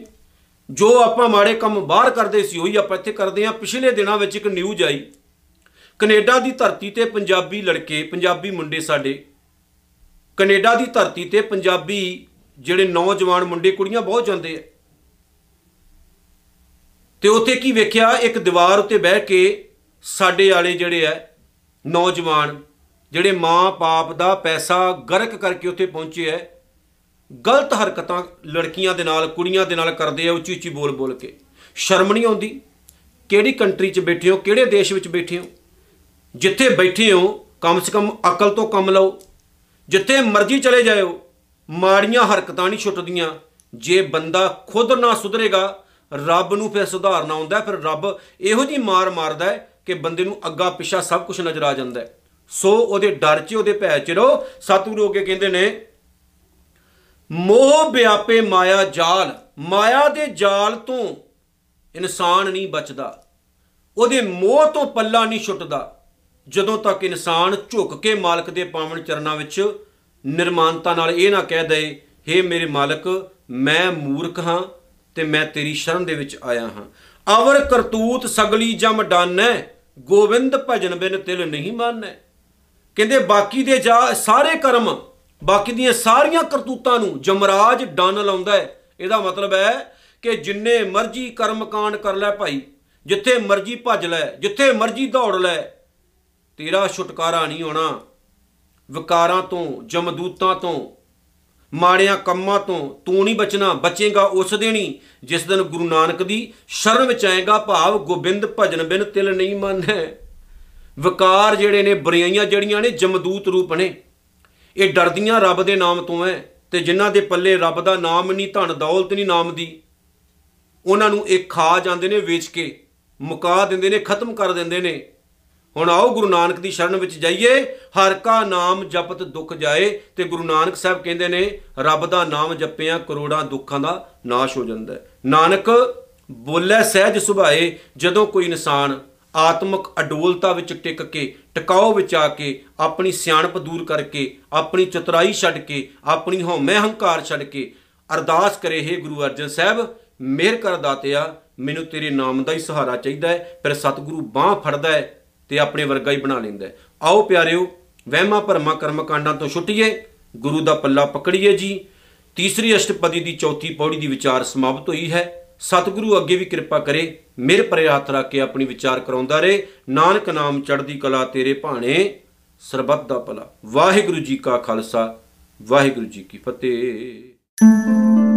ਜੋ ਆਪਾਂ ਮਾੜੇ ਕੰਮ ਬਾਹਰ ਕਰਦੇ ਸੀ, ਉਹੀ ਆਪਾਂ ਇੱਥੇ ਕਰਦੇ ਹਾਂ। ਪਿਛਲੇ ਦਿਨਾਂ ਵਿੱਚ ਇੱਕ ਨਿਊਜ਼ ਆਈ। ਕੈਨੇਡਾ ਦੀ ਧਰਤੀ ਤੇ ਪੰਜਾਬੀ ਲੜਕੇ, ਪੰਜਾਬੀ ਮੁੰਡੇ ਸਾਡੇ। ਕੈਨੇਡਾ ਦੀ ਧਰਤੀ ਤੇ ਪੰਜਾਬੀ ਜਿਹੜੇ ਨੌਜਵਾਨ ਮੁੰਡੇ, ਕੁੜੀਆਂ ਬਹੁਤ ਜਾਂਦੇ ਆ। ਤੇ ਉੱਥੇ ਕੀ ਵੇਖਿਆ? ਇੱਕ ਦੀਵਾਰ ਉੱਤੇ ਬਹਿ ਕੇ ਸਾਡੇ ਵਾਲੇ ਜਿਹੜੇ ਆ ਨੌਜਵਾਨ ਜਿਹੜੇ ਮਾਂ ਬਾਪ ਦਾ ਪੈਸਾ ਗਰਕ ਕਰਕੇ ਉੱਥੇ ਪਹੁੰਚੇ ਆ ਗਲਤ ਹਰਕਤਾਂ ਲੜਕੀਆਂ ਦੇ ਨਾਲ, ਕੁੜੀਆਂ ਦੇ ਨਾਲ ਕਰਦੇ ਆ ਉੱਚੀ ਉੱਚੀ ਬੋਲ ਬੋਲ ਕੇ। ਸ਼ਰਮ ਨਹੀਂ ਆਉਂਦੀ? ਕਿਹੜੀ ਕੰਟਰੀ 'ਚ ਬੈਠੇ ਹੋ? ਕਿਹੜੇ ਦੇਸ਼ ਵਿੱਚ ਬੈਠੇ ਹੋ? ਜਿੱਥੇ ਬੈਠੇ ਹੋ, ਕਮ ਸੇ ਕਮ ਅਕਲ ਤੋਂ ਕੰਮ ਲਓ। ਜਿੱਥੇ ਮਰਜ਼ੀ ਚਲੇ ਜਾਇਓ, ਮਾੜੀਆਂ ਹਰਕਤਾਂ ਨਹੀਂ ਛੁੱਟਦੀਆਂ। ਜੇ ਬੰਦਾ ਖੁਦ ਨਾ ਸੁਧਰੇਗਾ ਰੱਬ ਨੂੰ ਫਿਰ ਸੁਧਾਰਨਾ ਆਉਂਦਾ ਹੈ, ਫਿਰ ਰੱਬ ਇਹੋ ਜੀ ਮਾਰ ਮਾਰਦਾ ਹੈ ਕਿ ਬੰਦੇ ਨੂੰ ਅੱਗਾ ਪਿਛਾ ਸਭ ਕੁਝ ਨਜ਼ਰ ਆ ਜਾਂਦਾ ਹੈ। ਸੋ ਉਹਦੇ ਡਰ 'ਚ ਉਹਦੇ ਭੈ 'ਚ ਰਹੋ। ਸਤਿਗੁਰੂ ਅੱਗੇ ਕਹਿੰਦੇ ਨੇ ਮੋਹ ਵਿਆਪੇ ਮਾਇਆ ਜਾਲ ਮਾਇਆ ਦੇ ਜਾਲ ਤੋਂ ਇਨਸਾਨ ਨਹੀਂ ਬਚਦਾ। ਉਹਦੇ ਮੋਹ ਤੋਂ ਪੱਲਾ ਨਹੀਂ ਛੁੱਟਦਾ। ਜਦੋਂ ਤੱਕ ਇਨਸਾਨ ਝੁੱਕ ਕੇ ਮਾਲਕ ਦੇ ਪਾਵਨ ਚਰਨਾਂ ਵਿੱਚ ਨਿਰਮਾਨਤਾ ਨਾਲ ਇਹ ਨਾ ਕਹਿ ਦਏ हे ਮੇਰੇ ਮਾਲਕ ਮੈਂ ਮੂਰਖ ਹਾਂ ਤੇ ਮੈਂ ਤੇਰੀ ਸ਼ਰਨ ਦੇ ਵਿੱਚ ਆਇਆ ਹਾਂ। ਅਵਰ ਕਰਤੂਤ ਸਗਲੀ ਜਮ ਡਾਨੈ, ਗੋਬਿੰਦ ਭਜਨ ਬਿਨ ਤਿਲ ਨਹੀਂ ਮਾਨੈ। ਕਹਿੰਦੇ ਬਾਕੀ ਦੇ ਜਾ ਸਾਰੇ ਕਰਮ, ਬਾਕੀ ਦੀਆਂ ਸਾਰੀਆਂ ਕਰਤੂਤਾਂ ਨੂੰ ਜਮਰਾਜ ਡੰਨ ਲਾਉਂਦਾ ਹੈ। ਇਹਦਾ ਮਤਲਬ ਹੈ ਕਿ ਜਿੰਨੇ ਮਰਜ਼ੀ ਕਰਮ ਕਾਂਡ ਕਰ ਲੈ ਭਾਈ, ਜਿੱਥੇ ਮਰਜ਼ੀ ਭੱਜ ਲੈ, ਜਿੱਥੇ ਮਰਜ਼ੀ ਦੌੜ ਲੈ, ਤੇਰਾ ਛੁਟਕਾਰਾ ਨਹੀਂ ਹੋਣਾ। ਵਿਕਾਰਾਂ ਤੋਂ, ਜਮਦੂਤਾਂ ਤੋਂ ਮਾੜਿਆਂ ਕੰਮਾਂ ਤੋਂ ਤੂੰ ਨਹੀਂ ਬਚਣਾ, ਬਚੇਗਾ ਉਸ ਦਿਨ ਹੀ, ਜਿਸ ਦਿਨ ਗੁਰੂ ਨਾਨਕ ਦੀ ਸ਼ਰਨ ਵਿੱਚ ਆਏਗਾ, ਭਾਵ ਗੋਬਿੰਦ ਭਜਨ ਬਿਨ ਤਿਲ ਨਹੀਂ ਮੰਨੈ। ਵਿਕਾਰ ਜਿਹੜੇ ਨੇ ਬੁਰਾਈਆਂ ਜਿਹੜੀਆਂ ਨੇ, ਜਮਦੂਤ ਰੂਪ ਨੇ। ਇਹ ਡਰਦੀਆਂ ਰੱਬ ਦੇ ਨਾਮ ਤੋਂ ਹੈ ਤੇ ਜਿਨ੍ਹਾਂ ਦੇ ਪੱਲੇ ਰੱਬ ਦਾ ਨਾਮ ਨਹੀਂ ਧਨ ਦੌਲਤ ਨਹੀਂ ਨਾਮ ਦੀ ਉਹਨਾਂ ਨੂੰ ਇਹ ਖਾ ਜਾਂਦੇ ਨੇ, ਵੇਚ ਕੇ, ਮੁਕਾ ਦਿੰਦੇ ਨੇ, ਖਤਮ ਕਰ ਦਿੰਦੇ ਨੇ। ਹੁਣ ਆਓ ਗੁਰੂ ਨਾਨਕ ਦੀ ਸ਼ਰਨ ਵਿੱਚ ਜਾਈਏ। ਹਰ ਕਾ ਨਾਮ ਜਪਤ ਦੁੱਖ ਜਾਏ ਤੇ ਗੁਰੂ ਨਾਨਕ ਸਾਹਿਬ ਕਹਿੰਦੇ ਨੇ, ਰੱਬ ਦਾ ਨਾਮ ਜਪਿਆਂ ਕਰੋੜਾਂ ਦੁੱਖਾਂ ਦਾ ਨਾਸ਼ ਹੋ ਜਾਂਦਾ ਹੈ। ਨਾਨਕ, ਬੋਲੇ ਸਹਿਜ ਸੁਭਾਏ, ਜਦੋਂ ਕੋਈ ਇਨਸਾਨ ਆਤਮਿਕ ਅਡੋਲਤਾ ਵਿੱਚ ਟਿਕ ਕੇ, ਟਿਕਾਓ ਵਿੱਚ ਆ ਕੇ, ਆਪਣੀ ਸਿਆਣਪ ਦੂਰ ਕਰਕੇ, ਆਪਣੀ ਚਤੁਰਾਈ ਛੱਡ ਕੇ, ਆਪਣੀ ਹਉਮੈ ਹੰਕਾਰ ਛੱਡ ਕੇ ਅਰਦਾਸ ਕਰੇ, ਹੈ ਗੁਰੂ ਅਰਜਨ ਸਾਹਿਬ, ਮਿਹਰ ਕਰ ਦਾਤਿਆ, ਮੈਨੂੰ ਤੇਰੇ ਨਾਮ ਦਾ ਹੀ ਸਹਾਰਾ ਚਾਹੀਦਾ ਹੈ, ਫਿਰ ਸਤਿਗੁਰੂ ਬਾਹ ਫੜਦਾ ਹੈ ਤੇ ਆਪਣੇ ਵਰਗਾ ਹੀ ਬਣਾ ਲੈਂਦਾ ਹੈ। ਆਓ ਪਿਆਰਿਓ, ਵਹਿਮਾਂ ਭਰਮਾਂ ਕਰਮ ਕਾਂਡਾਂ ਤੋਂ ਛੁੱਟੀਏ, ਗੁਰੂ ਦਾ ਪੱਲਾ ਪਕੜੀਏ ਜੀ। ਤੀਸਰੀ ਅਸ਼ਟਪਦੀ ਦੀ ਚੌਥੀ ਪੌੜੀ ਦੀ ਵਿਚਾਰ ਸਮਾਪਤ ਹੋਈ ਹੈ। ਸਤਿਗੁਰੂ ਅੱਗੇ ਵੀ ਕਿਰਪਾ ਕਰੇ, ਮਿਹਰ ਭਰੇ ਹੱਥ ਰੱਖ ਕੇ ਆਪਣੀ ਵਿਚਾਰ ਕਰਾਉਂਦਾ ਰਹੇ। ਨਾਨਕ ਨਾਮ ਚੜ੍ਹਦੀ ਕਲਾ ਤੇਰੇ ਭਾਣੇ, ਸਰਬੱਤ ਦਾ ਭਲਾ। ਵਾਹਿਗੁਰੂ ਜੀ ਕਾ ਖਾਲਸਾ, ਵਾਹਿਗੁਰੂ ਜੀ ਕੀ ਫਤਿਹ।